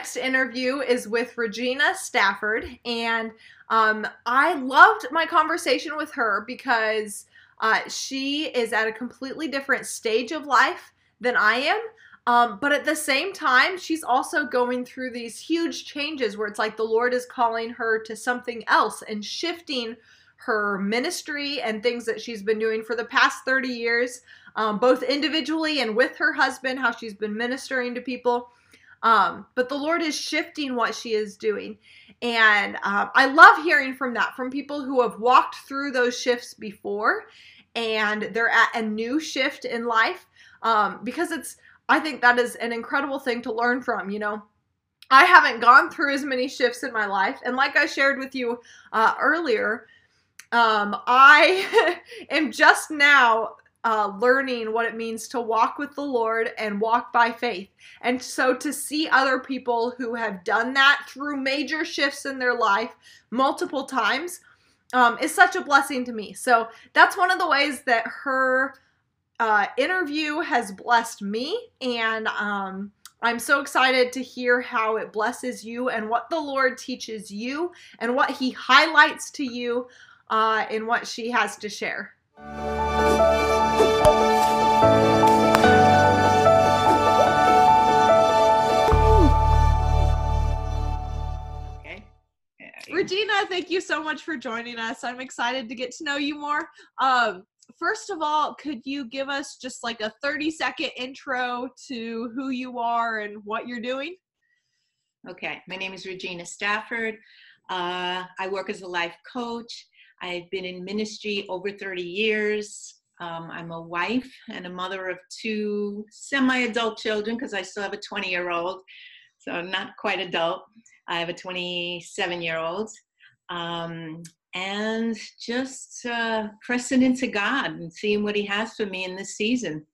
next interview is with Regina Stafford, and um, I loved my conversation with her because uh, she is at a completely different stage of life than I am. Um, but at the same time, she's also going through these huge changes where it's like the Lord is calling her to something else and shifting her ministry and things that she's been doing for the past 30 years, um, both individually and with her husband, how she's been ministering to people. Um, but the Lord is shifting what she is doing. And um, I love hearing from that, from people who have walked through those shifts before and they're at a new shift in life um, because it's, I think that is an incredible thing to learn from, you know. I haven't gone through as many shifts in my life. And like I shared with you uh, earlier, um, I am just now uh, learning what it means to walk with the Lord and walk by faith. And so to see other people who have done that through major shifts in their life multiple times um, is such a blessing to me. So that's one of the ways that her uh, interview has blessed me. And um, I'm so excited to hear how it blesses you and what the Lord teaches you and what He highlights to you uh, in what she has to share. Regina, thank you so much for joining us. I'm excited to get to know you more. Um, first of all, could you give us just like a 30 second intro to who you are and what you're doing? Okay, my name is Regina Stafford. Uh, I work as a life coach. I've been in ministry over 30 years. Um, I'm a wife and a mother of two semi adult children because I still have a 20 year old, so not quite adult. I have a 27 year old. Um, and just uh, pressing into God and seeing what He has for me in this season.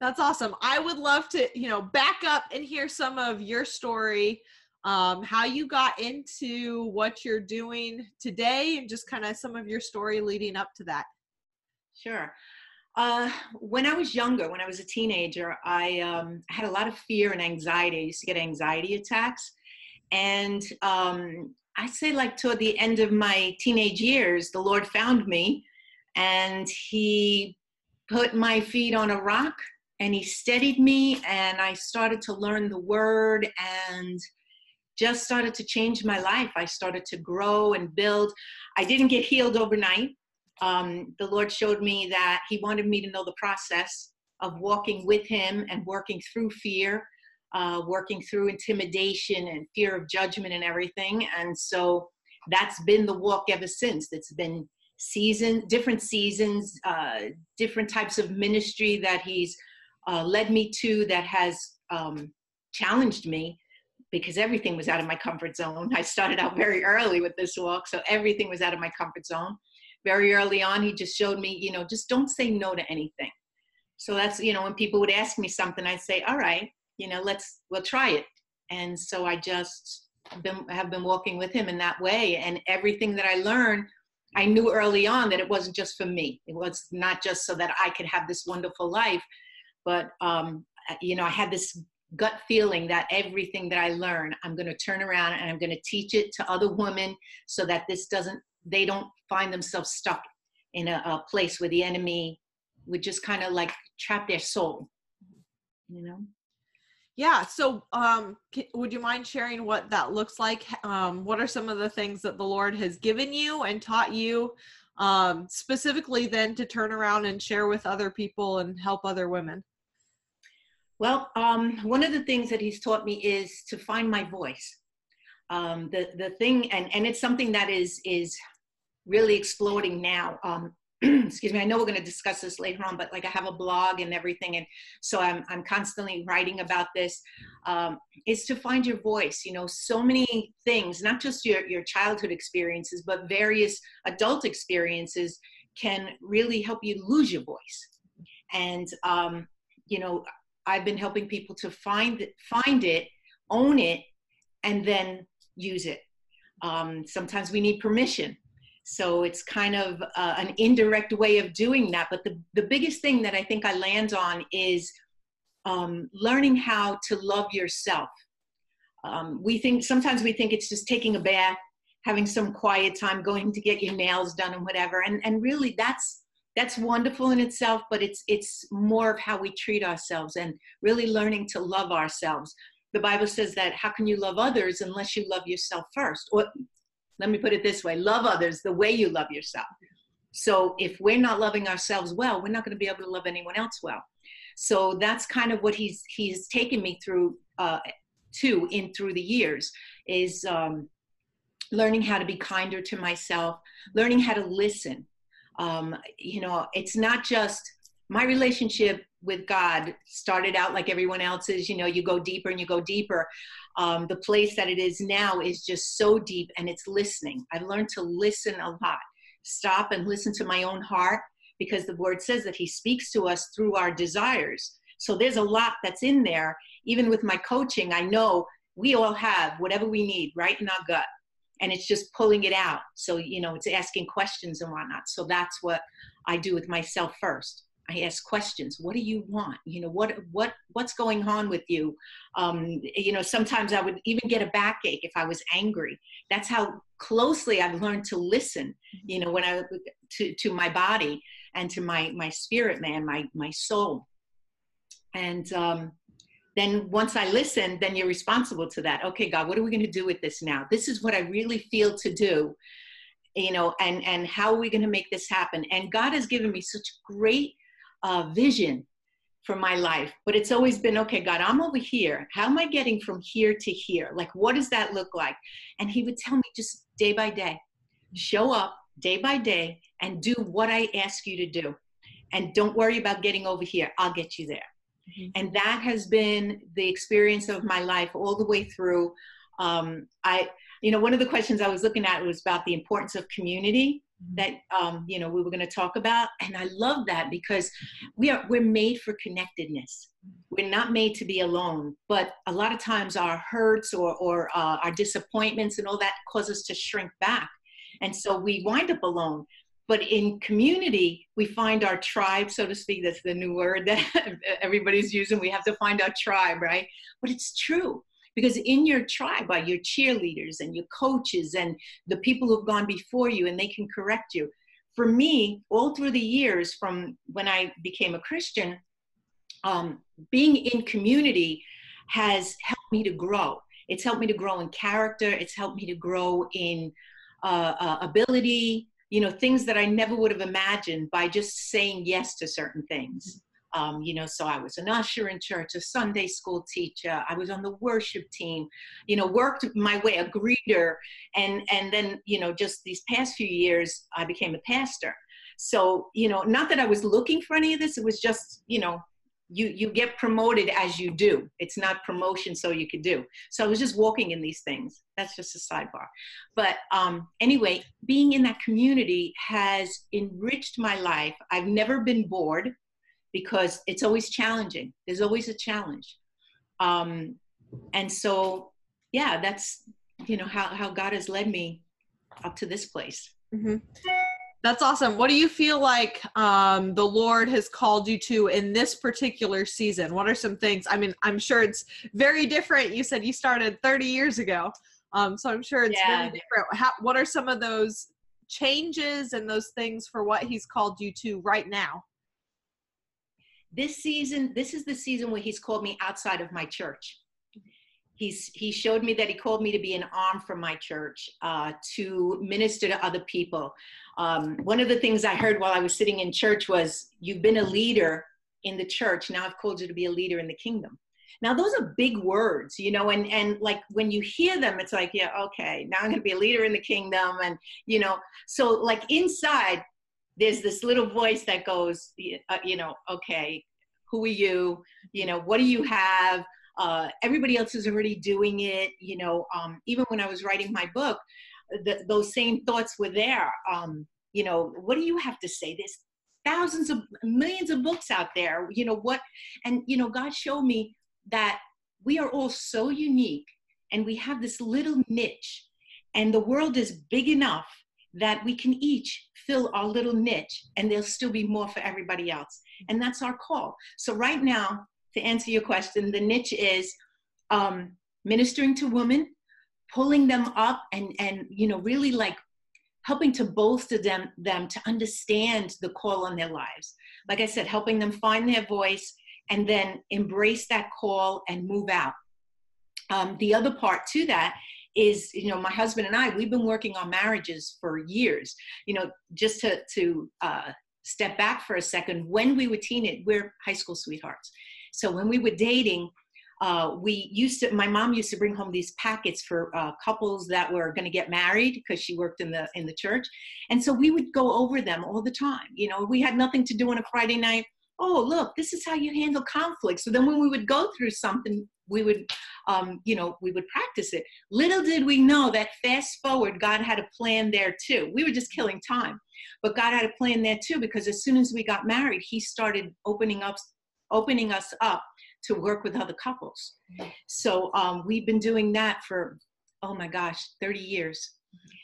That's awesome. I would love to, you know, back up and hear some of your story um, how you got into what you're doing today and just kind of some of your story leading up to that. Sure. Uh, when I was younger, when I was a teenager, I um, had a lot of fear and anxiety. I used to get anxiety attacks. And um, I say, like, toward the end of my teenage years, the Lord found me and He put my feet on a rock and He steadied me. And I started to learn the Word and just started to change my life. I started to grow and build. I didn't get healed overnight. Um, the Lord showed me that He wanted me to know the process of walking with Him and working through fear, uh, working through intimidation and fear of judgment and everything. And so that's been the walk ever since. It's been season, different seasons, uh, different types of ministry that He's uh, led me to that has um, challenged me because everything was out of my comfort zone. I started out very early with this walk, so everything was out of my comfort zone. Very early on, he just showed me, you know, just don't say no to anything. So that's, you know, when people would ask me something, I'd say, all right, you know, let's, we'll try it. And so I just been, have been walking with him in that way. And everything that I learned, I knew early on that it wasn't just for me. It was not just so that I could have this wonderful life, but um, you know, I had this gut feeling that everything that I learn, I'm going to turn around and I'm going to teach it to other women so that this doesn't, they don't find themselves stuck in a, a place where the enemy would just kind of like trap their soul, you know? Yeah. So, um, would you mind sharing what that looks like? Um, what are some of the things that the Lord has given you and taught you, um, specifically then to turn around and share with other people and help other women? Well, um, one of the things that he's taught me is to find my voice. Um, the the thing, and and it's something that is is really exploding now. Um, excuse me. I know we're going to discuss this later on, but like I have a blog and everything, and so I'm I'm constantly writing about this. Um, is to find your voice. You know, so many things, not just your your childhood experiences, but various adult experiences can really help you lose your voice. And um, you know, I've been helping people to find find it, own it, and then use it. Um, sometimes we need permission. So it's kind of uh, an indirect way of doing that. But the, the biggest thing that I think I land on is um, learning how to love yourself. um, we think sometimes we think it's just taking a bath having some quiet time going to get your nails done and whatever and and really that's that's wonderful in itself but it's it's more of how we treat ourselves and really learning to love ourselves the bible says that how can you love others unless you love yourself first or let me put it this way love others the way you love yourself. So if we're not loving ourselves well we're not going to be able to love anyone else well. So that's kind of what he's he's taken me through uh, to in through the years is um, learning how to be kinder to myself learning how to listen. Um, you know it's not just my relationship with god started out like everyone else's you know you go deeper and you go deeper um, the place that it is now is just so deep and it's listening. I've learned to listen a lot. Stop and listen to my own heart because the word says that he speaks to us through our desires. So there's a lot that's in there. Even with my coaching i know we all have whatever we need right in our gut and it's just pulling it out. So you know it's asking questions and whatnot. So that's what i do with myself first i ask questions what do you want you know what what what's going on with you um, you know sometimes i would even get a backache if i was angry that's how closely i've learned to listen you know when i to to my body and to my my spirit man my my soul and um then once I listen, then you're responsible to that. Okay, God, what are we going to do with this now? This is what I really feel to do, you know, and and how are we going to make this happen? And God has given me such great uh, vision for my life, but it's always been okay, God, I'm over here. How am I getting from here to here? Like, what does that look like? And He would tell me just day by day, show up day by day and do what I ask you to do. And don't worry about getting over here. I'll get you there. Mm-hmm. And that has been the experience of my life all the way through. Um, I, you know, one of the questions I was looking at was about the importance of community. That um, you know we were going to talk about, and I love that because we are we're made for connectedness. We're not made to be alone, but a lot of times our hurts or or uh, our disappointments and all that cause us to shrink back, and so we wind up alone. But in community, we find our tribe, so to speak. That's the new word that everybody's using. We have to find our tribe, right? But it's true because in your tribe are your cheerleaders and your coaches and the people who've gone before you and they can correct you. For me, all through the years from when I became a Christian, um, being in community has helped me to grow. It's helped me to grow in character. It's helped me to grow in uh, uh, ability, you know things that i never would have imagined by just saying yes to certain things um, you know so i was an usher in church a sunday school teacher. I was on the worship team you know worked my way a greeter. And and then you know just these past few years i became a pastor. So you know not that i was looking for any of this it was just you know you you get promoted as you do. It's not promotion so you could do. So i was just walking in these things. That's just a sidebar. But um anyway being in that community has enriched my life. I've never been bored because it's always challenging there's always a challenge um and so yeah that's you know how how god has led me up to this place mm-hmm. That's awesome. What do you feel like um, the Lord has called you to in this particular season? What are some things? I mean, I'm sure it's very different. You said you started 30 years ago, um, so I'm sure it's yeah. very different. How, what are some of those changes and those things for what He's called you to right now? This season, this is the season where He's called me outside of my church. He's he showed me that he called me to be an arm for my church uh, to minister to other people. Um, one of the things i heard while i was sitting in church was you've been a leader in the church. Now i've called you to be a leader in the kingdom. Now those are big words you know and and like when you hear them it's like yeah okay now i'm to be a leader in the kingdom and you know so like inside there's this little voice that goes uh, you know okay who are you? You know what do you have? Uh, everybody else is already doing it you know um, even when i was writing my book the, those same thoughts were there um, you know what do you have to say? There's thousands of millions of books out there you know what and you know god showed me that we are all so unique and we have this little niche and the world is big enough that we can each fill our little niche and there'll still be more for everybody else and that's our call so right now to answer your question, the niche is um, ministering to women, pulling them up and and you know really like helping to bolster them them to understand the call on their lives. Like I said, helping them find their voice and then embrace that call and move out. Um, the other part to that is you know my husband and i we've been working on marriages for years. You know just to to uh, step back for a second when we were teenage we're high school sweethearts. So when we were dating uh, we used to my mom used to bring home these packets for uh, couples that were going to get married because she worked in the in the church. And so we would go over them all the time. You know we had nothing to do on a friday night oh look this is how you handle conflict so then when we would go through something we would um, you know we would practice it little did we know that fast forward god had a plan there too we were just killing time but god had a plan there too because as soon as we got married he started opening up opening us up to work with other couples. So um, we've been doing that for, oh my gosh, 30 years.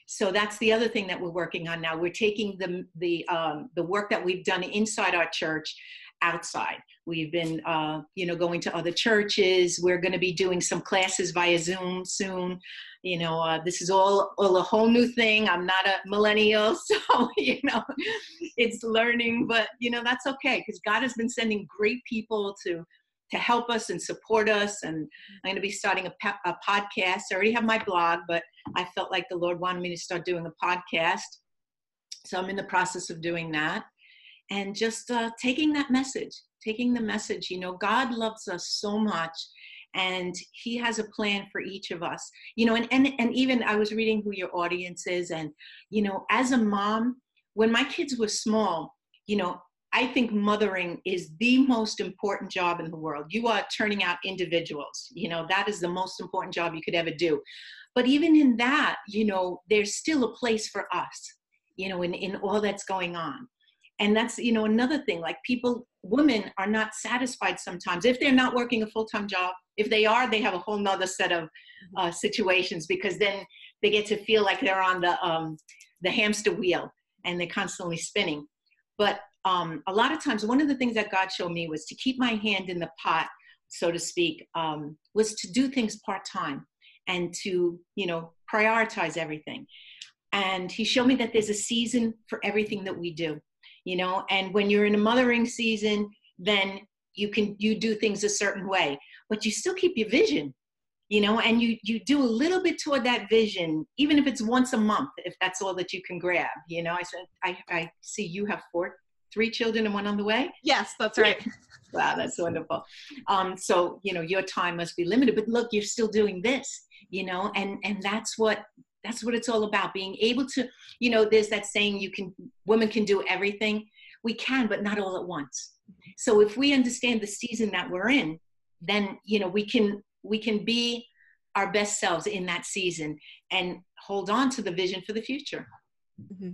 So that's the other thing that we're working on now. We're taking the the um, the work that we've done inside our church outside. We've been, uh, you know, going to other churches. We're going to be doing some classes via Zoom soon. You know, uh, this is all, all a whole new thing. I'm not a millennial, so, you know, it's learning, but, you know, that's okay because God has been sending great people to to help us and support us. And I'm going to be starting a, a podcast. I already have my blog, but I felt like the Lord wanted me to start doing a podcast. So I'm in the process of doing that and just uh, taking that message, taking the message. You know, God loves us so much and he has a plan for each of us you know and, and and even i was reading who your audience is and you know as a mom when my kids were small you know I think mothering is the most important job in the world. You are turning out individuals. You know, that is the most important job you could ever do. But even in that, you know, there's still a place for us, you know, in, in all that's going on. And that's, you know, another thing, like people, women are not satisfied sometimes if they're not working a full time job. If they are, they have a whole nother set of mm-hmm. uh, situations because then they get to feel like they're on the, um, the hamster wheel and they're constantly spinning. But um, a lot of times, one of the things that God showed me was to keep my hand in the pot, so to speak, um, was to do things part time and to, you know, prioritize everything. And He showed me that there's a season for everything that we do, you know, and when you're in a mothering season, then you can you do things a certain way, but you still keep your vision you know and you you do a little bit toward that vision even if it's once a month if that's all that you can grab you know i said i i see you have four three children and one on the way? Yes, that's right. wow, that's wonderful. Um, so you know your time must be limited, but look, you're still doing this, you know, and and that's what that's what it's all about. Being able to, you know, there's that saying you can women can do everything. We can, but not all at once. So if we understand the season that we're in, then you know we can we can be our best selves in that season and hold on to the vision for the future. Mm-hmm.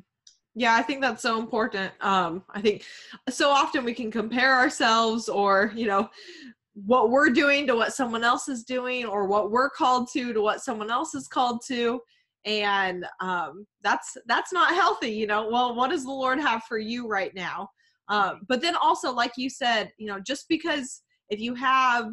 Yeah, I think that's so important. Um, I think so often we can compare ourselves or, you know, what we're doing to what someone else is doing or what we're called to to what someone else is called to and um, that's that's not healthy you know? Well what does the lord have for you right now? Um, but then also like you said you know just because if you have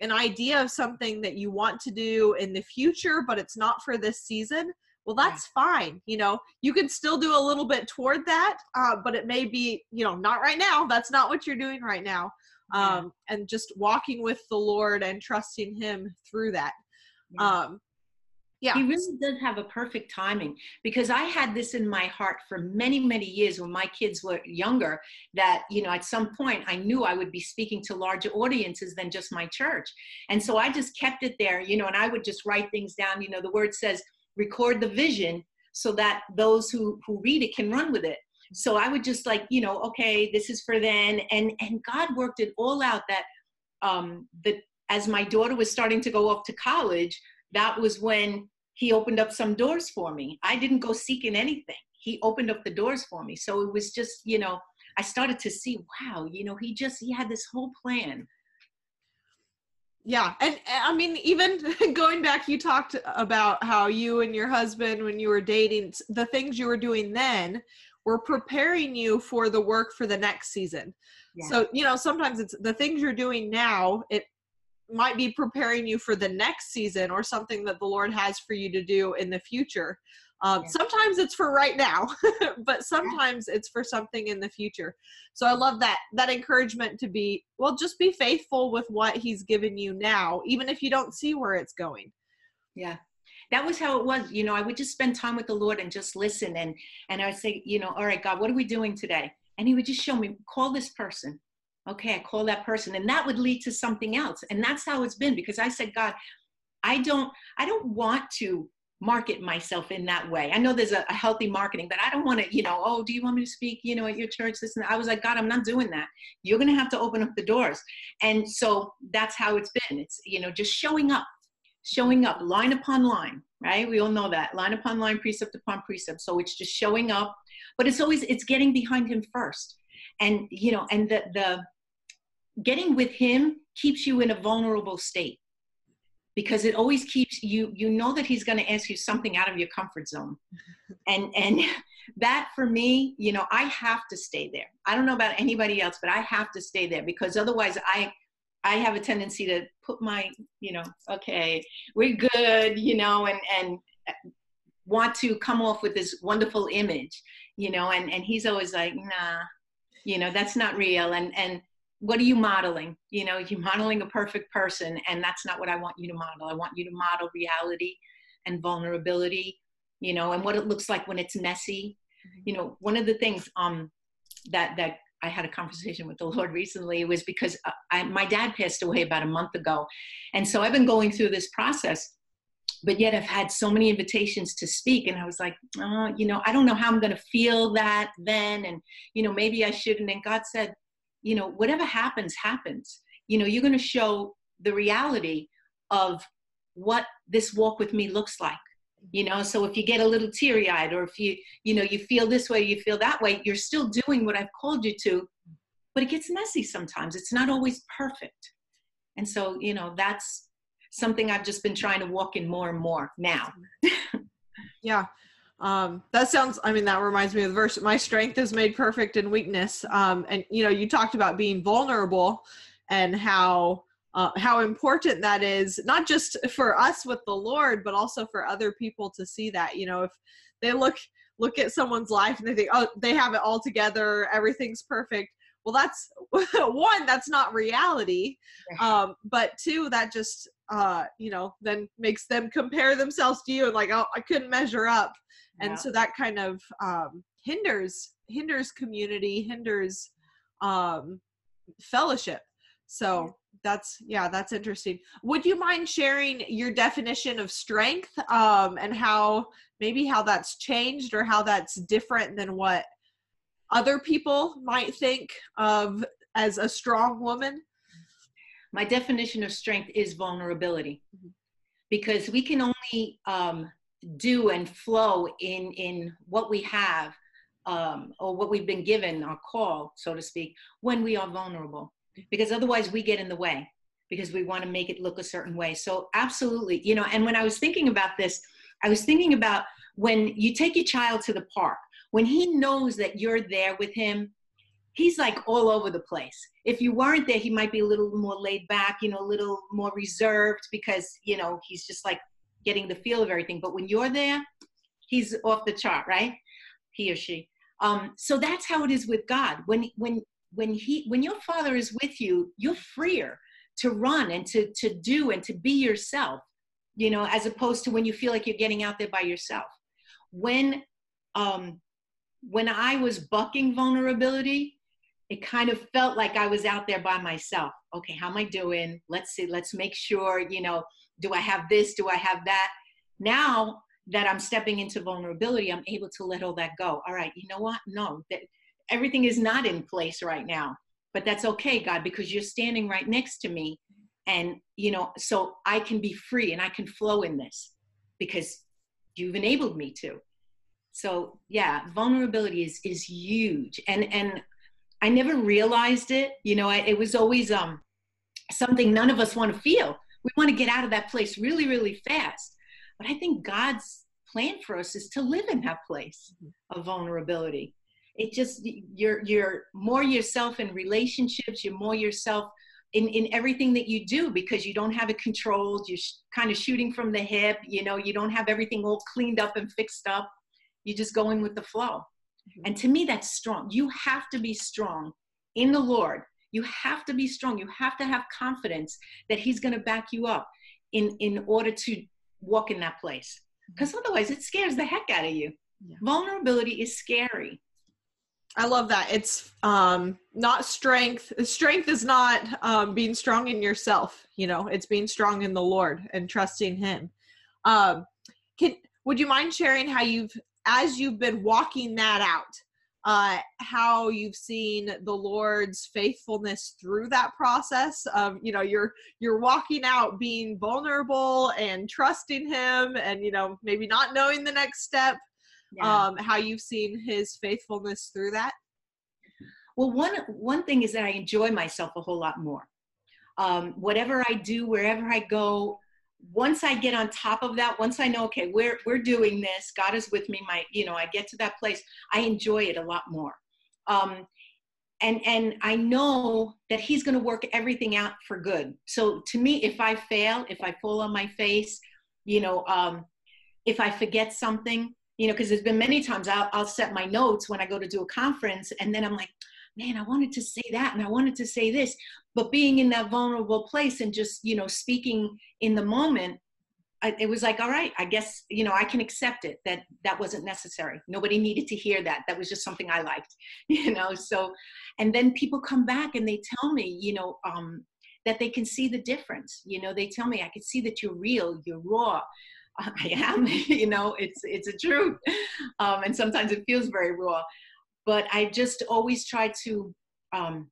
an idea of something that you want to do in the future but it's not for this season well that's fine you know? You can still do a little bit toward that uh, but it may be you know not right now that's not what you're doing right now um, and just walking with the lord and trusting him through that um, yeah. He really does have a perfect timing because I had this in my heart for many, many years when my kids were younger that, you know, at some point I knew I would be speaking to larger audiences than just my church. And so I just kept it there, you know, and I would just write things down. You know, the word says, record the vision so that those who who read it can run with it so i would just like you know okay this is for then and and god worked it all out that um that as my daughter was starting to go off to college that was when he opened up some doors for me. I didn't go seeking anything. He opened up the doors for me. So it was just you know i started to see wow you know he just he had this whole plan. Yeah and eh, i mean even going back you talked about how you and your husband when you were dating the things you were doing then were preparing you for the work for the next season. Yeah. so you know sometimes it's the things you're doing now it might be preparing you for the next season or something that the Lord has for you to do in the future. Um, yeah. Sometimes it's for right now, but sometimes it's for something in the future. So I love that that encouragement to be well, just be faithful with what He's given you now, even if you don't see where it's going. Yeah, that was how it was. You know, I would just spend time with the Lord and just listen, and and I would say, you know, all right, God, what are we doing today? And He would just show me, call this person. Okay, I call that person, and that would lead to something else. And that's how it's been because I said, God, I don't, I don't want to market myself in that way. I know there's a, a healthy marketing, but I don't want to, you know, oh, do you want me to speak, you know, at your church? This and I was like, God, I'm not doing that. You're going to have to open up the doors. And so that's how it's been. It's, you know, just showing up, showing up line upon line, right? We all know that line upon line, precept upon precept. So it's just showing up, but it's always, it's getting behind him first. And, you know, and the, the getting with him keeps you in a vulnerable state because it always keeps you you know that he's going to ask you something out of your comfort zone. And and that for me you know i have to stay there. I don't know about anybody else but i have to stay there because otherwise i i have a tendency to put my you know okay we're good you know and and want to come off with this wonderful image you know and and he's always like nah you know that's not real. And and what are you modeling? You know, you're modeling a perfect person, and that's not what I want you to model. I want you to model reality and vulnerability, you know, and what it looks like when it's messy. Mm-hmm. You know, one of the things um, that that I had a conversation with the Lord recently was because uh, I, my dad passed away about a month ago, and so I've been going through this process. But yet, I've had so many invitations to speak, and I was like, oh, you know, I don't know how I'm going to feel that then, and you know, maybe I shouldn't. And God said, you know whatever happens happens. You know you're going to show the reality of what this walk with me looks like you know? So if you get a little teary eyed or if you you know you feel this way you feel that way you're still doing what i've called you to but it gets messy sometimes. It's not always perfect. And so you know that's something i've just been trying to walk in more and more now. Yeah um that sounds i mean that reminds me of the verse my strength is made perfect in weakness. Um and you know you talked about being vulnerable and how uh, how important that is not just for us with the lord but also for other people to see that. You know if they look look at someone's life and they think oh they have it all together everything's perfect. Well that's one that's not reality. Um but two that just uh you know then makes them compare themselves to you and like oh i couldn't measure up. And yeah. so that kind of um, hinders hinders community hinders um, fellowship. So that's yeah that's interesting. Would you mind sharing your definition of strength um, and how maybe how that's changed or how that's different than what other people might think of as a strong woman my definition of strength is vulnerability. Mm-hmm. because we can only um, do and flow in in what we have um, or what we've been given our call so to speak when we are vulnerable. Because otherwise we get in the way because we want to make it look a certain way. So absolutely you know and when i was thinking about this i was thinking about when you take your child to the park when he knows that you're there with him he's like all over the place if you weren't there he might be a little more laid back you know a little more reserved because you know he's just like getting the feel of everything. But when you're there, he's off the chart, right? He or she. Um, so that's how it is with God. When when when he when your father is with you, you're freer to run and to to do and to be yourself, you know, as opposed to when you feel like you're getting out there by yourself. When um when I was bucking vulnerability, it kind of felt like I was out there by myself. Okay, how am I doing? Let's see, let's make sure, you know, do I have this? Do I have that? Now that I'm stepping into vulnerability, I'm able to let all that go. All right, you know what? No, that everything is not in place right now. But that's okay, God, because you're standing right next to me. And, you know, so I can be free and I can flow in this because you've enabled me to. So yeah, vulnerability is is huge. And and I never realized it. You know, I, it was always um something none of us want to feel we want to get out of that place really, really fast. But I think God's plan for us is to live in that place mm-hmm. of vulnerability. It just you're you're more yourself in relationships, you're more yourself in, in everything that you do because you don't have it controlled. You're sh- kind of shooting from the hip. You know, you don't have everything all cleaned up and fixed up. You just go in with the flow. And to me, that's strong. You have to be strong in the Lord. You have to be strong. You have to have confidence that He's going to back you up in, in order to walk in that place. Because mm-hmm. otherwise, it scares the heck out of you. Yeah. Vulnerability is scary. I love that. It's um, not strength. Strength is not um, being strong in yourself. You know, it's being strong in the Lord and trusting Him. Um, can would you mind sharing how you've, as you've been walking that out, uh, how you've seen the Lord's faithfulness through that process of, you know, you're you're walking out being vulnerable and trusting Him, and you know, maybe not knowing the next step yeah. um, how you've seen his faithfulness through that? Well, one one thing is that I enjoy myself a whole lot more. Um, whatever I do, wherever I go, once I get on top of that, once I know, okay, we're we're doing this, God is with me. My, you know, I get to that place, I enjoy it a lot more. Um, and and I know that He's going to work everything out for good. So to me, if I fail, if I fall on my face, you know, um, if I forget something, you know, because there's been many times I'll, I'll set my notes when I go to do a conference, and then I'm like, man, I wanted to say that and I wanted to say this. But being in that vulnerable place and just, you know, speaking in the moment, I, it was like, all right, I guess, you know, I can accept it that that wasn't necessary. Nobody needed to hear that. That was just something I liked, you know. So, and then people come back and they tell me, you know, um, that they can see the difference. You know, they tell me, I can see that you're real, you're raw. I am, you know, it's it's a truth, um, and sometimes it feels very raw. But I just always try to, um,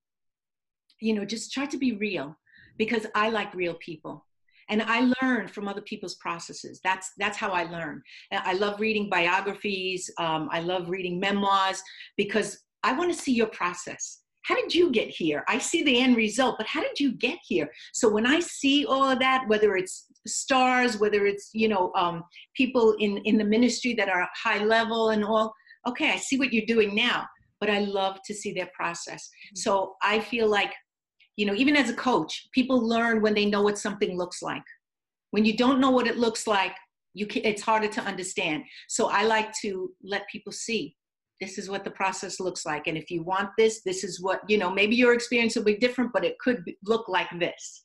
you know, just try to be real because I like real people, and I learn from other people's processes. That's that's how I learn. I love reading biographies. Um, I love reading memoirs because I want to see your process how did you get here? I see the end result, but how did you get here? So when I see all of that, whether it's stars, whether it's you know um, people in in the ministry that are high level and all, okay, I see what you're doing now, but I love to see their process. Mm-hmm. So I feel like, you know, even as a coach, people learn when they know what something looks like. When you don't know what it looks like, you can, it's harder to understand. So I like to let people see this is what the process looks like and if you want this this is what you know maybe your experience will be different but it could look like this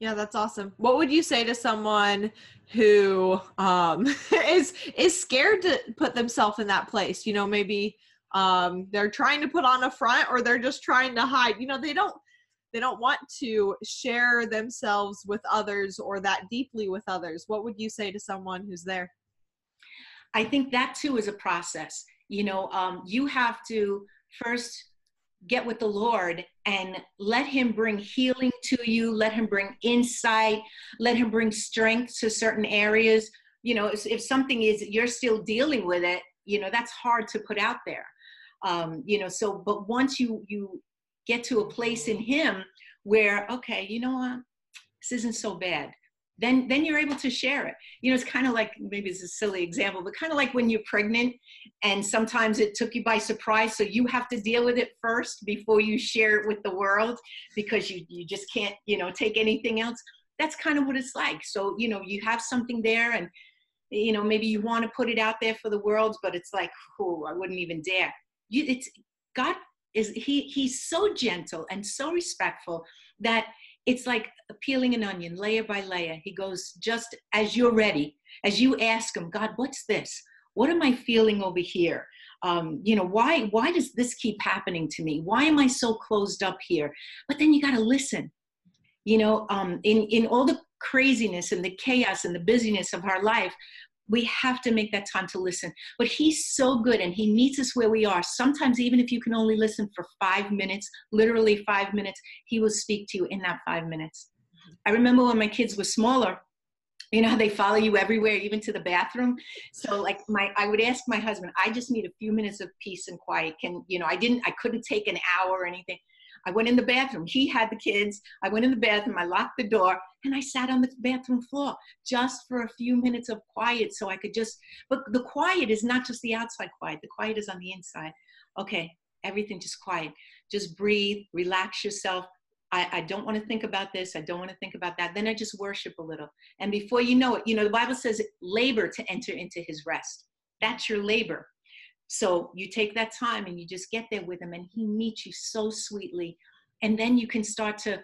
yeah that's awesome what would you say to someone who um is is scared to put themselves in that place you know maybe um they're trying to put on a front or they're just trying to hide you know they don't they don't want to share themselves with others or that deeply with others what would you say to someone who's there I think that too is a process. You know, um, you have to first get with the Lord and let Him bring healing to you, let Him bring insight, let Him bring strength to certain areas. You know, if, if something is, you're still dealing with it, you know, that's hard to put out there. Um, you know, so, but once you, you get to a place in Him where, okay, you know what, this isn't so bad. Then then you're able to share it. You know it's kind of like maybe it's a silly example but kind of like when you're pregnant and sometimes it took you by surprise so you have to deal with it first before you share it with the world because you you just can't you know take anything else. That's kind of what it's like. So you know you have something there and you know maybe you want to put it out there for the world but it's like oh i wouldn't even dare you it's god is he he's so gentle and so respectful that it's like peeling an onion layer by layer. He goes, just as you're ready, as you ask him, God, what's this? What am I feeling over here? Um, you know, why why does this keep happening to me? Why am I so closed up here? But then you got to listen. You know, um, in in all the craziness and the chaos and the busyness of our life, we have to make that time to listen. But he's so good and he meets us where we are. Sometimes, even if you can only listen for five minutes, literally five minutes, he will speak to you in that five minutes. I remember when my kids were smaller, you know they follow you everywhere even to the bathroom so like my i would ask my husband i just need a few minutes of peace and quiet can you know i didn't i couldn't take an hour or anything I went in the bathroom. He had the kids. I went in the bathroom. I locked the door and I sat on the bathroom floor just for a few minutes of quiet so I could just, but the quiet is not just the outside quiet, the quiet is on the inside. Okay, everything just quiet. just breathe, relax yourself. I, I don't want to think about this. I don't want to think about that. Then I just worship a little. And before you know it, you know, the Bible says labor to enter into his rest. That's your labor. So you take that time and you just get there with him, and he meets you so sweetly. And then you can start to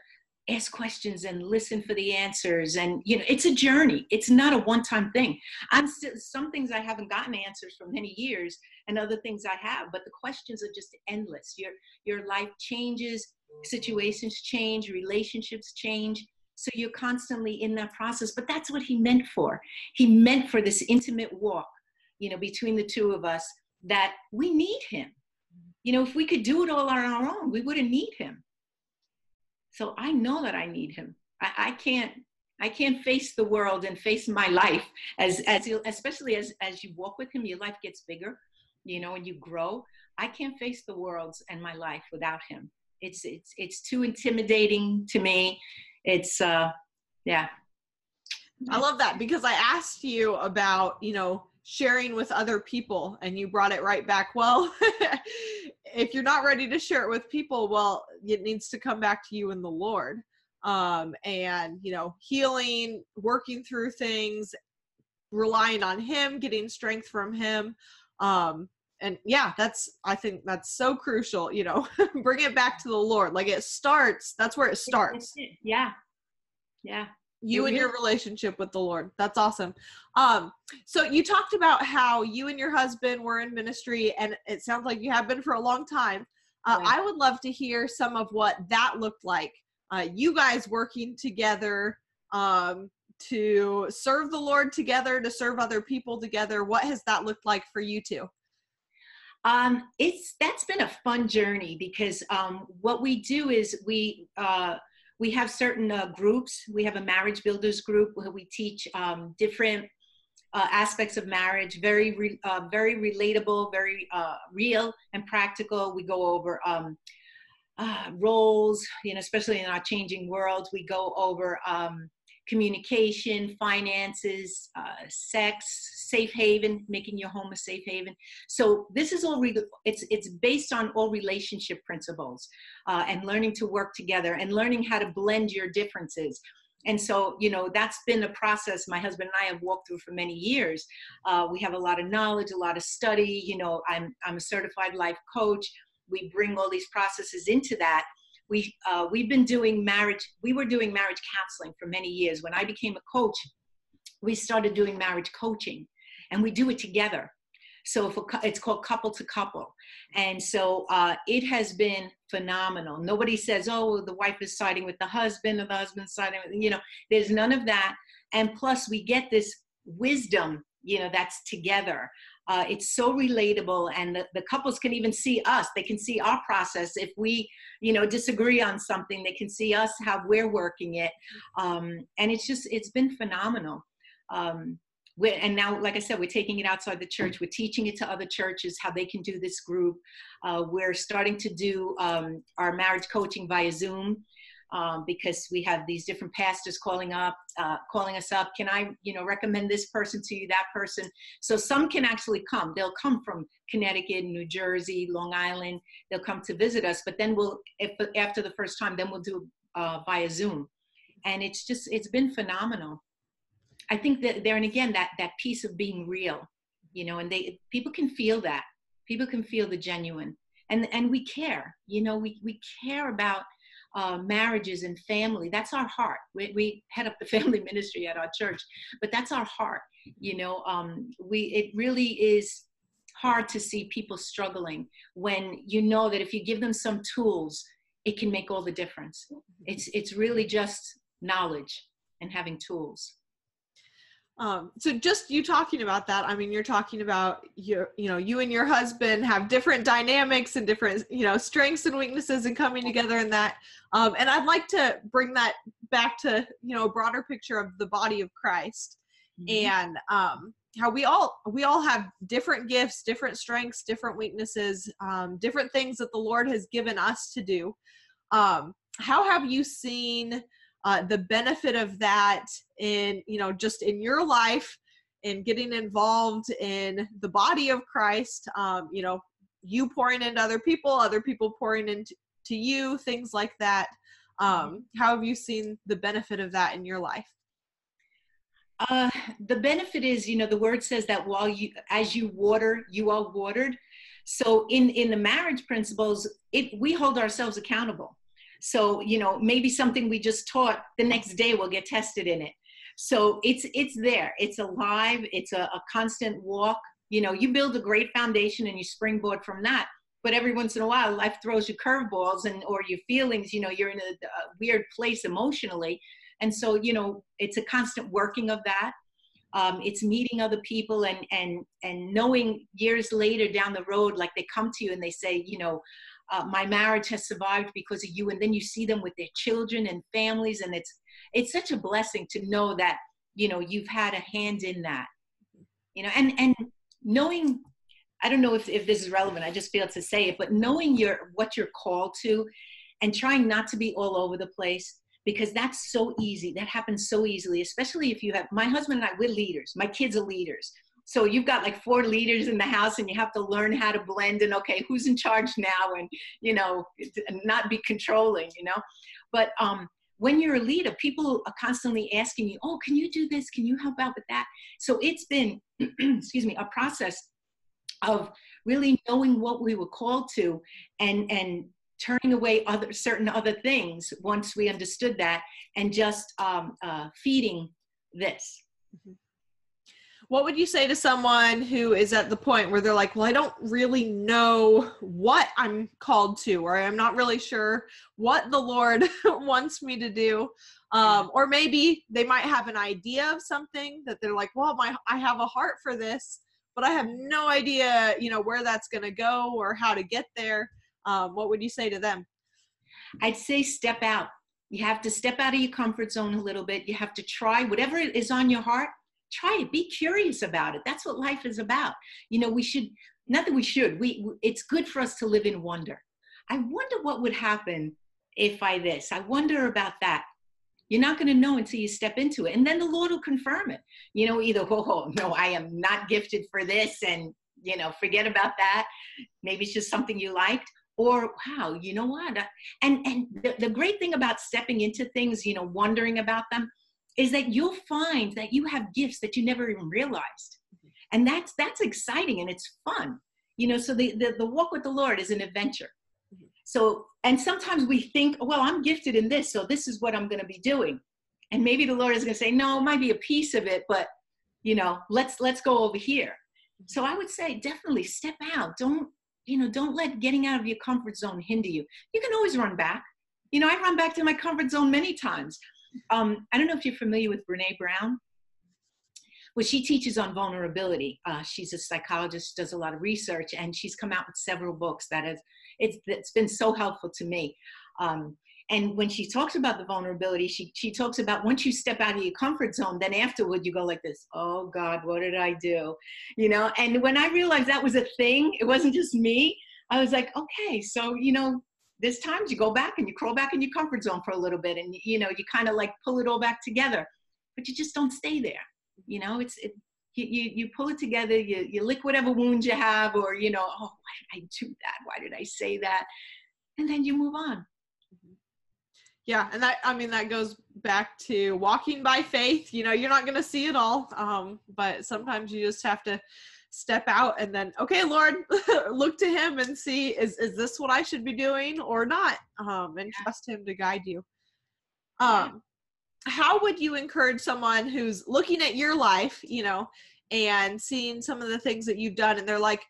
ask questions and listen for the answers. And you know it's a journey. It's not a one time thing. I'm still some things i haven't gotten answers for many years and other things i have but the questions are just endless. Your your life changes situations change relationships change. So you're constantly in that process but that's what he meant for. He meant for this intimate walk you know between the two of us that we need him you know if we could do it all on our own we wouldn't need him so I know that I need him. I, I can't I can't face the world and face my life as as especially as as you walk with him, your life gets bigger, you know, and you grow. I can't face the world and my life without him. It's it's it's too intimidating to me. It's uh yeah. I love that because I asked you about, you know, sharing with other people and you brought it right back. Well, if you're not ready to share it with people, well, it needs to come back to you and the Lord. Um, and you know, healing, working through things, relying on Him, getting strength from Him. Um, and yeah, that's I think that's so crucial. You know, bring it back to the Lord. Like it starts. That's where it starts. Yeah, yeah you and your relationship with the lord. That's awesome. Um so you talked about how you and your husband were in ministry and it sounds like you have been for a long time. Uh, yeah. i would love to hear some of what that looked like. Uh, you guys working together um to serve the lord together to serve other people together. What has that looked like for you two? Um, it's that's been a fun journey because um, what we do is we uh, we have certain uh, groups. We have a marriage builders group where we teach um, different uh, aspects of marriage, very, re- uh, very relatable, very uh, real and practical. We go over um, uh, roles, you know, especially in our changing world. We go over um, communication, finances, uh, sex, safe haven, making your home a safe haven. So this is all, re- it's, it's based on all relationship principles uh, and learning to work together and learning how to blend your differences. And so, you know, that's been a process my husband and I have walked through for many years. Uh, we have a lot of knowledge, a lot of study. You know, I'm, I'm a certified life coach. We bring all these processes into that we uh, we've been doing marriage we were doing marriage counseling for many years when i became a coach we started doing marriage coaching and we do it together. So a, it's called couple to couple. And so uh, it has been phenomenal. Nobody says, oh, the wife is siding with the husband or the husband's siding with, you know, there's none of that. And plus we get this wisdom, you know, that's together. Uh, it's so relatable and the, the couples can even see us. They can see our process. If we you know disagree on something they can see us how we're working it. Um, and it's just it's been phenomenal. Um, and now, like I said, we're taking it outside the church. We're teaching it to other churches how they can do this group. Uh, we're starting to do um, our marriage coaching via Zoom um, because we have these different pastors calling up, uh, calling us up. Can I, you know, recommend this person to you, that person? So some can actually come. They'll come from Connecticut, New Jersey, Long Island. They'll come to visit us. But then we'll, if after the first time, then we'll do uh, via Zoom, and it's just it's been phenomenal. I think that there and again that that piece of being real, you know, and they people can feel that. People can feel the genuine, and and we care. You know, we we care about uh, marriages and family. That's our heart. We, we head up the family ministry at our church, but that's our heart. You know, um, we it really is hard to see people struggling when you know that if you give them some tools, it can make all the difference. It's it's really just knowledge and having tools um, so just you talking about that i mean you're talking about your you know you and your husband have different dynamics and different you know strengths and weaknesses and coming together in that um, and i'd like to bring that back to you know a broader picture of the body of christ mm-hmm. and um, how we all we all have different gifts different strengths different weaknesses um, different things that the lord has given us to do um, how have you seen uh, the benefit of that in you know just in your life in getting involved in the body of christ um, you know you pouring into other people other people pouring into to you, things like that. Um, how have you seen the benefit of that in your life? Uh, the benefit is, you know, the word says that while you, as you water, you are watered. So in in the marriage principles, it we hold ourselves accountable. So you know, maybe something we just taught the next day will get tested in it. So it's it's there. It's alive. It's a, a constant walk. You know, you build a great foundation and you springboard from that but every once in a while life throws you curveballs and or your feelings you know you're in a, a, weird place emotionally and so you know it's a constant working of that um, it's meeting other people and and and knowing years later down the road like they come to you and they say you know uh, my marriage has survived because of you and then you see them with their children and families and it's it's such a blessing to know that you know you've had a hand in that you know and and knowing I don't know if, if this is relevant. I just feel to say it, but knowing your what you're called to, and trying not to be all over the place because that's so easy. That happens so easily, especially if you have. My husband and I, we're leaders. My kids are leaders. So you've got like four leaders in the house, and you have to learn how to blend. And okay, who's in charge now? And you know, not be controlling. You know, but um, when you're a leader, people are constantly asking you, "Oh, can you do this? Can you help out with that?" So it's been, excuse me, a process of really knowing what we were called to and and turning away other certain other things once we understood that and just um, uh, feeding this mm-hmm. What would you say to someone who is at the point where they're like well i don't really know what i'm called to or i'm not really sure what the lord wants me to do um, or maybe they might have an idea of something that they're like well my i have a heart for this but I have no idea, you know, where that's going to go or how to get there. Um, what would you say to them? I'd say step out. You have to step out of your comfort zone a little bit. You have to try whatever is on your heart. Try it. Be curious about it. That's what life is about. You know, we should not that we should. We it's good for us to live in wonder. I wonder what would happen if I this. I wonder about that. You're not going to know until you step into it. And then the Lord will confirm it. You know, either, oh, no, I am not gifted for this, and, you know, forget about that. Maybe it's just something you liked. Or, wow, you know what? And, and the, the great thing about stepping into things, you know, wondering about them, is that you'll find that you have gifts that you never even realized. Mm-hmm. And that's that's exciting and it's fun. You know, so the, the, the walk with the Lord is an adventure. Mm-hmm. So, and sometimes we think, oh, well, I'm gifted in this, so this is what I'm going to be doing. And maybe the Lord is going to say, no, it might be a piece of it, but you know, let's let's go over here. Mm-hmm. So I would say definitely step out. Don't you know? Don't let getting out of your comfort zone hinder you. You can always run back. You know, I run back to my comfort zone many times. Um, I don't know if you're familiar with Brene Brown. Well, she teaches on vulnerability. Uh, she's a psychologist, does a lot of research, and she's come out with several books that has it's, it's been so helpful to me. Um, and when she talks about the vulnerability, she, she talks about once you step out of your comfort zone, then afterward you go like this, oh God, what did I do? You know, and when I realized that was a thing, it wasn't just me, I was like, okay, so, you know, there's times you go back and you crawl back in your comfort zone for a little bit and, you know, you kind of like pull it all back together, but you just don't stay there. You know, it's, it, you, you, pull it together, you, you lick whatever wounds you have, or, you know, oh, why did I do that? Why did I say that? And then you move on. Mm-hmm. Yeah, and that I mean that goes back to walking by faith. You know, you're not going to see it all, um, but sometimes you just have to step out and then, okay, Lord, look to Him and see is is this what I should be doing or not, um, and trust Him to guide you. Um, how would you encourage someone who's looking at your life, you know, and seeing some of the things that you've done and they're like,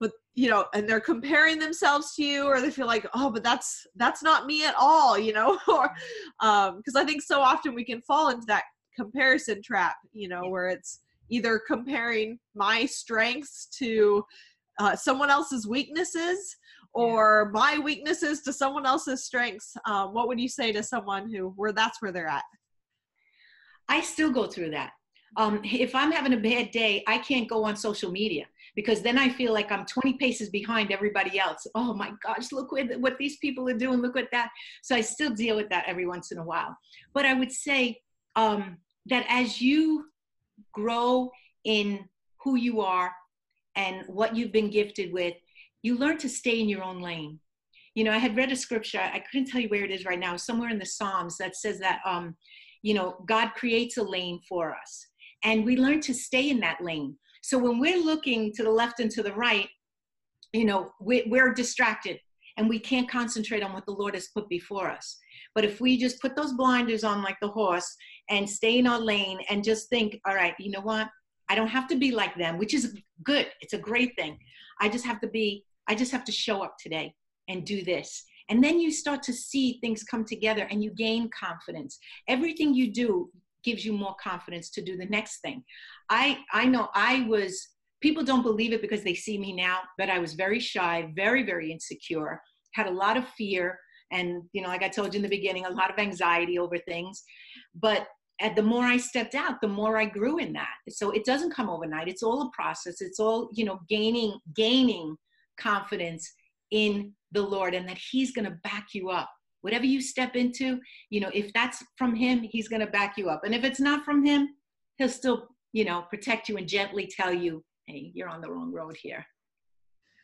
but you know, and they're comparing themselves to you or they feel like, oh, but that's that's not me at all, you know, or um because I think so often we can fall into that comparison trap, you know, where it's either comparing my strengths to uh, someone else's weaknesses or my weaknesses to someone else's strengths um, what would you say to someone who where that's where they're at I still go through that. Um, if I'm having a bad day, I can't go on social media because then I feel like I'm 20 paces behind everybody else. Oh my gosh, look what, what these people are doing, look at that. So I still deal with that every once in a while. But I would say um, that as you grow in who you are and what you've been gifted with, you learn to stay in your own lane. you know, I had read a scripture, I couldn't tell you where it is right now, somewhere in the Psalms that says that, um, you know, God creates a lane for us and we learn to stay in that lane. So when we're looking to the left and to the right, you know, we, we're distracted and we can't concentrate on what the Lord has put before us. But if we just put those blinders on like the horse and stay in our lane and just think, all right, you know what? I don't have to be like them, which is good. It's a great thing. I just have to be, I just have to show up today and do this. And then you start to see things come together and you gain confidence. Everything you do gives you more confidence to do the next thing. I I know I was people don't believe it because they see me now, but I was very shy, very very insecure, had a lot of fear and you know like I told you in the beginning, a lot of anxiety over things. But and the more I stepped out, the more I grew in that. So it doesn't come overnight. It's all a process. It's all, you know, gaining, gaining confidence in the Lord and that He's going to back you up. Whatever you step into, you know, if that's from Him, He's going to back you up. And if it's not from Him, He'll still, you know, protect you and gently tell you, hey, you're on the wrong road here.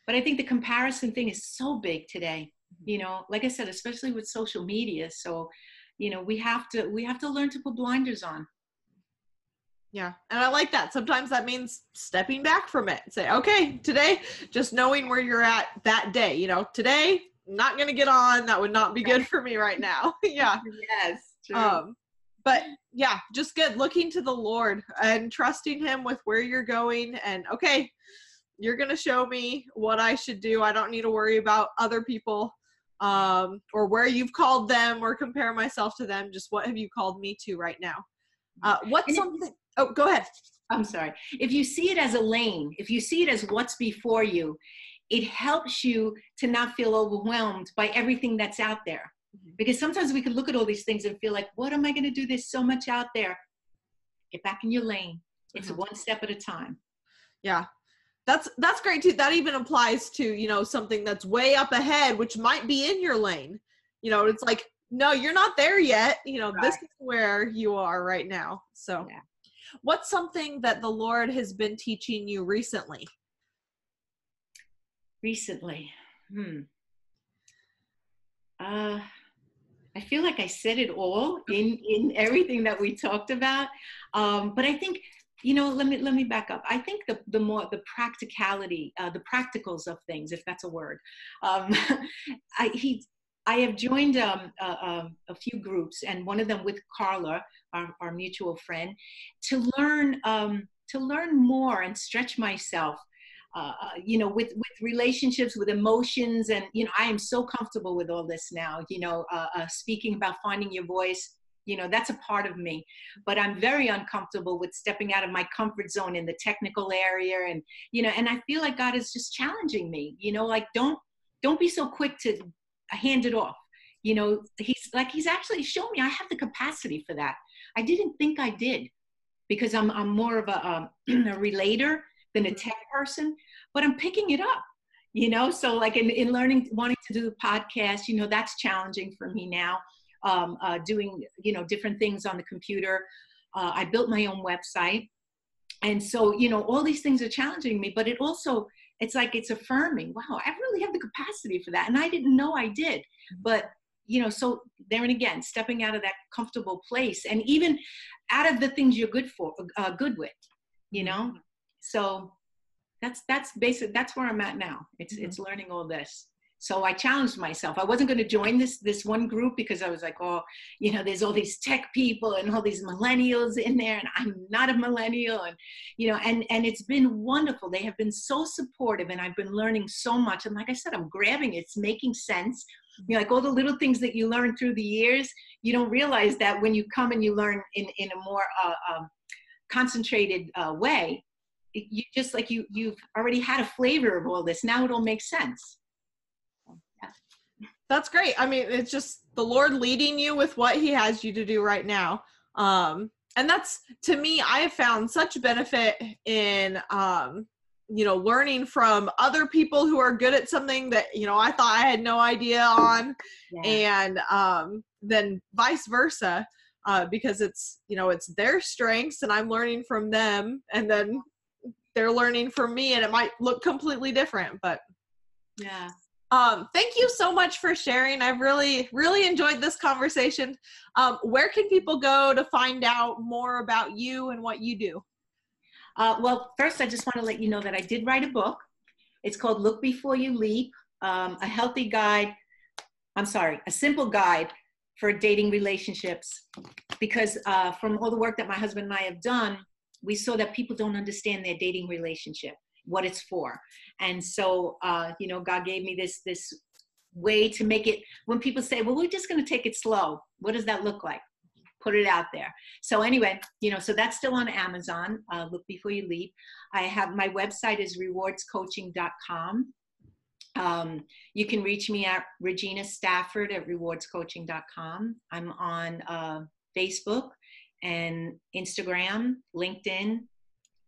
But I think the comparison thing is so big today, you know, like I said, especially with social media. So, you know we have to we have to learn to put blinders on. Yeah and i like that sometimes that means stepping back from it say okay today just knowing where you're at that day you know today not gonna get on that would not be good for me right now. Yeah. Yes true. um but yeah just good looking to the lord and trusting him with where you're going and okay you're gonna show me what i should do i don't need to worry about other people um, or where you've called them or compare myself to them. Just what have you called me to right now? Uh, what's something? Oh, go ahead. I'm sorry. If you see it as a lane, if you see it as what's before you, it helps you to not feel overwhelmed by everything that's out there. Mm-hmm. Because sometimes we can look at all these things and feel like, what am I going to do? There's so much out there. Get back in your lane. It's mm-hmm. one step at a time. Yeah that's that's great too. That even applies to you know something that's way up ahead which might be in your lane. You know it's like no you're not there yet. You know right. this is where you are right now. So yeah. what's something that the lord has been teaching you recently? Recently. Hmm. Uh I feel like I said it all in in everything that we talked about, um, but I think you know let me let me back up. I think the the more the practicality uh, the practicals of things if that's a word um, i he i have joined um, a, few groups and one of them with carla our, our mutual friend to learn um, to learn more and stretch myself uh, uh, you know with with relationships with emotions and you know i am so comfortable with all this now you know uh, uh speaking about finding your voice you know that's a part of me. But i'm very uncomfortable with stepping out of my comfort zone in the technical area and you know and i feel like god is just challenging me you know like don't don't be so quick to hand it off. You know he's like he's actually shown me i have the capacity for that. I didn't think i did because i'm, I'm more of a, um, a relator than a tech person but i'm picking it up you know? So like in, in learning wanting to do the podcast you know that's challenging for me now um, uh, doing you know different things on the computer. Uh, I built my own website, and so you know all these things are challenging me. But it also it's like it's affirming. Wow, I really have the capacity for that, and I didn't know I did. But you know, so there and again, stepping out of that comfortable place, and even out of the things you're good for, uh, good with, you know. So that's that's basic. That's where I'm at now. It's mm-hmm. it's learning all this so i challenged myself. I wasn't going to join this this one group because i was like oh you know there's all these tech people and all these millennials in there and i'm not a millennial and you know and and it's been wonderful. They have been so supportive and i've been learning so much. And like i said i'm grabbing it. It's making sense. You know like all the little things that you learn through the years you don't realize that when you come and you learn in in a more uh, um, concentrated uh, way you just like you you've already had a flavor of all this. Now it all makes sense that's great. I mean, it's just the Lord leading you with what He has you to do right now. Um, and that's to me, I have found such benefit in um, you know, learning from other people who are good at something that, you know, I thought I had no idea on. Yeah. And um, then vice versa. Uh, because it's you know it's their strengths and i'm learning from them and then they're learning from me and it might look completely different but yeah Um, thank you so much for sharing. I've really, really enjoyed this conversation. Um, where can people go to find out more about you and what you do? Uh, well, first, I just want to let you know that I did write a book. It's called Look Before You Leap um, A Healthy Guide. I'm sorry, a simple guide for dating relationships. Because uh, from all the work that my husband and I have done, we saw that people don't understand their dating relationship what it's for. And so uh, you know god gave me this this way to make it when people say well we're just going to take it slow. What does that look like? Put it out there. So anyway you know so that's still on amazon uh, look before you leap. I have my website is rewardscoaching.com um, you can reach me at regina stafford at rewardscoaching.com i'm on uh, facebook and instagram linkedin.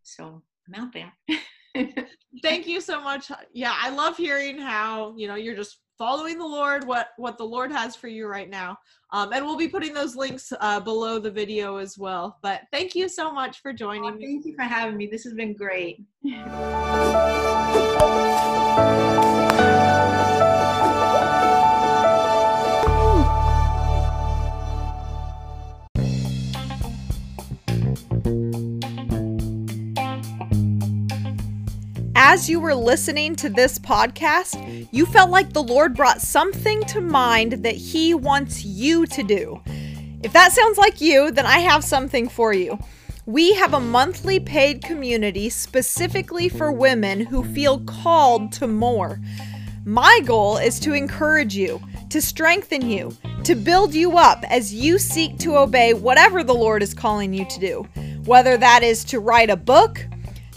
So i'm out there Thank you so much. Yeah, I love hearing how, you know, you're just following the Lord, what what the Lord has for you right now. Um, and we'll be putting those links uh, below the video as well. But thank you so much for joining oh, me. Thank you for having me. This has been great. as you were listening to this podcast, you felt like the Lord brought something to mind that He wants you to do. If that sounds like you, then I have something for you. We have a monthly paid community specifically for women who feel called to more. My goal is to encourage you, to strengthen you, to build you up as you seek to obey whatever the Lord is calling you to do. Whether that is to write a book,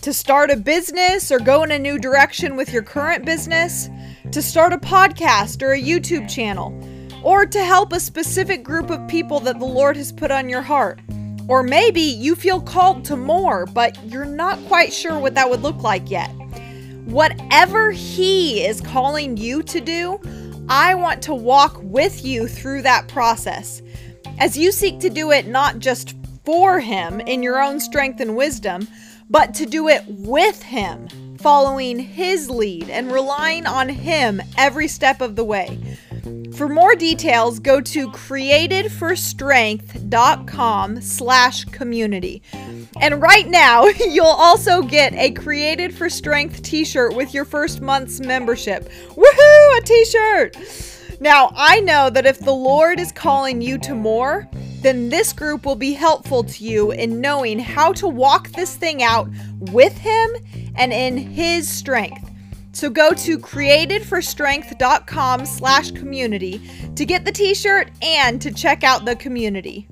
to start a business or go in a new direction with your current business, to start a podcast or a YouTube channel, or to help a specific group of people that the Lord has put on your heart. Or maybe you feel called to more, but you're not quite sure what that would look like yet. Whatever He is calling you to do, I want to walk with you through that process. As you seek to do it not just for Him in your own strength and wisdom, but to do it with Him, following His lead and relying on Him every step of the way. For more details, go to createdforstrength.com slash community. And right now, you'll also get a Created for Strength t-shirt with your first month's membership. Woohoo! A t-shirt! Now, I know that if the Lord is calling you to more, then this group will be helpful to you in knowing how to walk this thing out with Him and in His strength. So go to createdforstrength.com slash community to get the t-shirt and to check out the community.